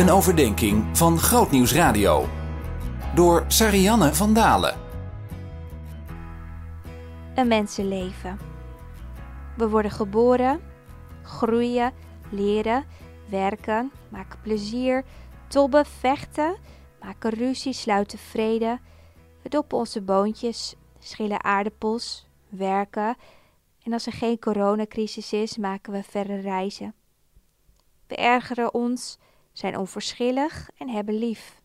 Een overdenking van Grootnieuws Radio. Door Sarianne van Dalen. Een mensenleven. We worden geboren, groeien, leren, werken, maken plezier, tobben, vechten, maken ruzie, sluiten vrede. We doppen onze boontjes, schillen aardappels, werken en als er geen coronacrisis is, maken we verre reizen. We ergeren ons, zijn onverschillig en hebben lief.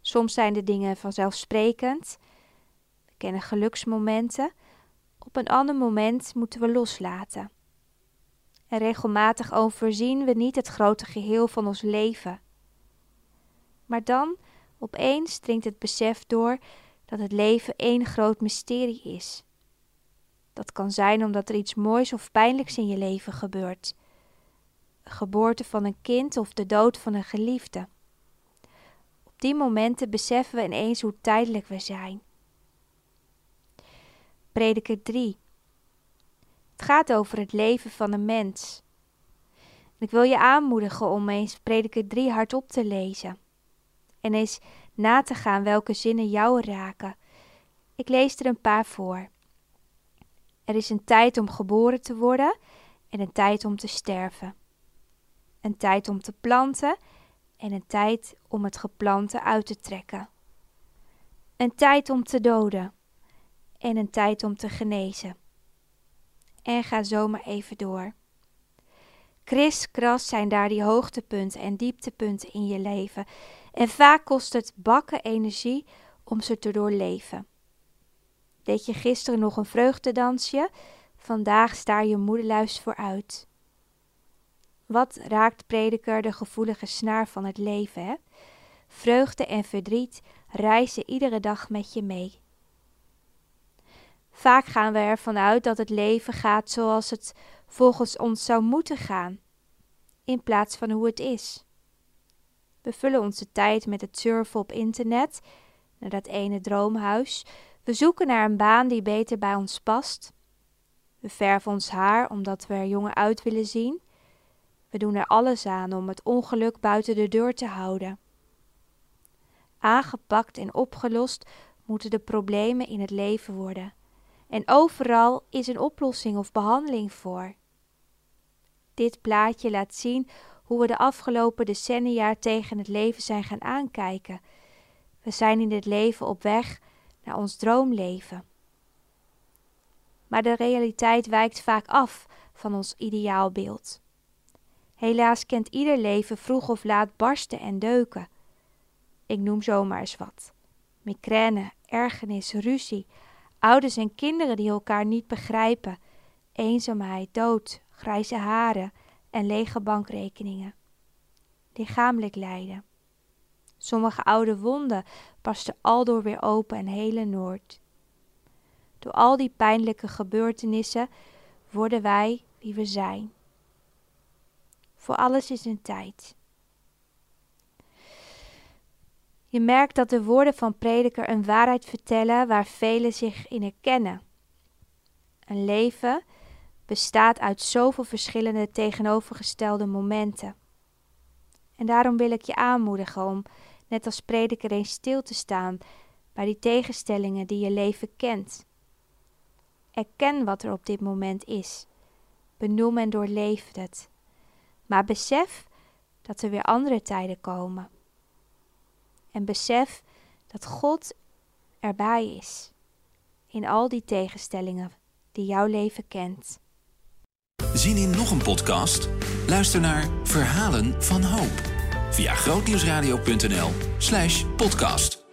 Soms zijn de dingen vanzelfsprekend. We kennen geluksmomenten. Op een ander moment moeten we loslaten. En regelmatig overzien we niet het grote geheel van ons leven. Maar dan, opeens, dringt het besef door dat het leven één groot mysterie is. Dat kan zijn omdat er iets moois of pijnlijks in je leven gebeurt. Geboorte van een kind of de dood van een geliefde. Op die momenten beseffen we ineens hoe tijdelijk we zijn. Prediker 3. Het gaat over het leven van een mens. ik wil je aanmoedigen om eens Prediker 3 hardop te lezen. En eens na te gaan welke zinnen jou raken. Ik lees er een paar voor. Er is een tijd om geboren te worden en een tijd om te sterven. Een tijd om te planten en een tijd om het geplante uit te trekken. Een tijd om te doden en een tijd om te genezen. En ga zo maar even door. Kriskras zijn daar die hoogtepunten en dieptepunten in je leven. En vaak kost het bakken energie om ze te doorleven. Deed je gisteren nog een vreugdedansje? Vandaag staar je moedeluis vooruit. Wat raakt prediker de gevoelige snaar van het leven, hè? Vreugde en verdriet reizen iedere dag met je mee. Vaak gaan we ervan uit dat het leven gaat zoals het volgens ons zou moeten gaan, in plaats van hoe het is. We vullen onze tijd met het surfen op internet, naar dat ene droomhuis. We zoeken naar een baan die beter bij ons past. We verven ons haar omdat we er jonger uit willen zien. We doen er alles aan om het ongeluk buiten de deur te houden. Aangepakt en opgelost moeten de problemen in het leven worden. En overal is een oplossing of behandeling voor. Dit plaatje laat zien hoe we de afgelopen decennia tegen het leven zijn gaan aankijken. We zijn in dit leven op weg naar ons droomleven. Maar de realiteit wijkt vaak af van ons ideaalbeeld. Helaas kent ieder leven vroeg of laat barsten en deuken. Ik noem zomaar eens wat: migraine, ergernis, ruzie, ouders en kinderen die elkaar niet begrijpen, eenzaamheid, dood, grijze haren en lege bankrekeningen. Lichamelijk lijden. Sommige oude wonden barsten aldoor weer open en hele Noord. Door al die pijnlijke gebeurtenissen worden wij wie we zijn. Voor alles is een tijd. Je merkt dat de woorden van prediker een waarheid vertellen waar velen zich in herkennen. Een leven bestaat uit zoveel verschillende tegenovergestelde momenten. En daarom wil ik je aanmoedigen om, net als prediker, eens stil te staan bij die tegenstellingen die je leven kent. Erken wat er op dit moment is. Benoem en doorleef het. Maar besef dat er weer andere tijden komen. En besef dat God erbij is in al die tegenstellingen die jouw leven kent. Zien in nog een podcast? Luister naar Verhalen van Hoop via grootnieuwsradio.nl/podcast.